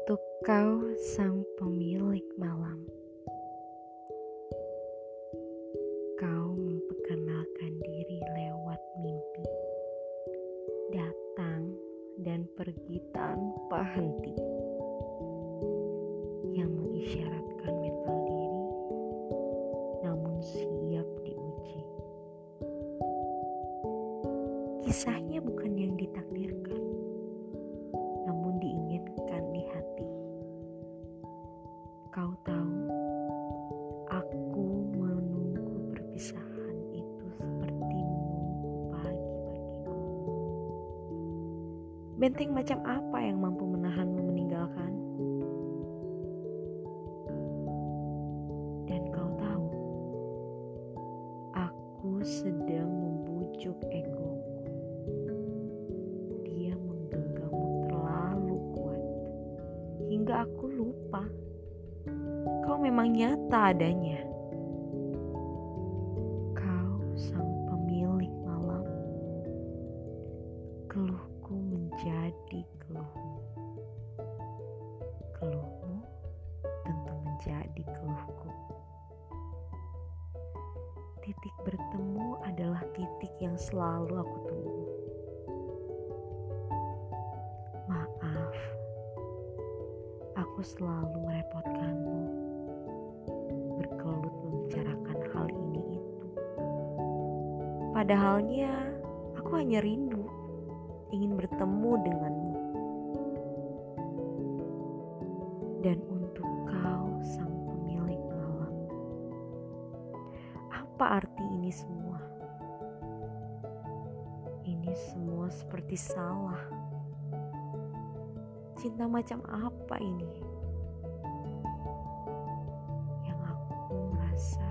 untuk kau sang pemilik malam. Kau memperkenalkan diri lewat mimpi, datang dan pergi tanpa henti, yang mengisyaratkan mental diri, namun siap diuji. Kisahnya bukan yang ditakdirkan Kau tahu, aku menunggu perpisahan itu seperti menunggu pagi bagiku. Benteng macam apa yang mampu menahanmu meninggalkanku? Dan kau tahu, aku sedang membujuk egoku. Dia menggenggammu terlalu kuat hingga aku lupa memang nyata adanya. Kau sang pemilik malam, keluhku menjadi keluhmu. Keluhmu tentu menjadi keluhku. Titik bertemu adalah titik yang selalu aku tunggu. Maaf, aku selalu merepotkanmu Padahalnya, aku hanya rindu ingin bertemu denganmu. Dan untuk kau sang pemilik malam. Apa arti ini semua? Ini semua seperti salah. Cinta macam apa ini? Yang aku merasa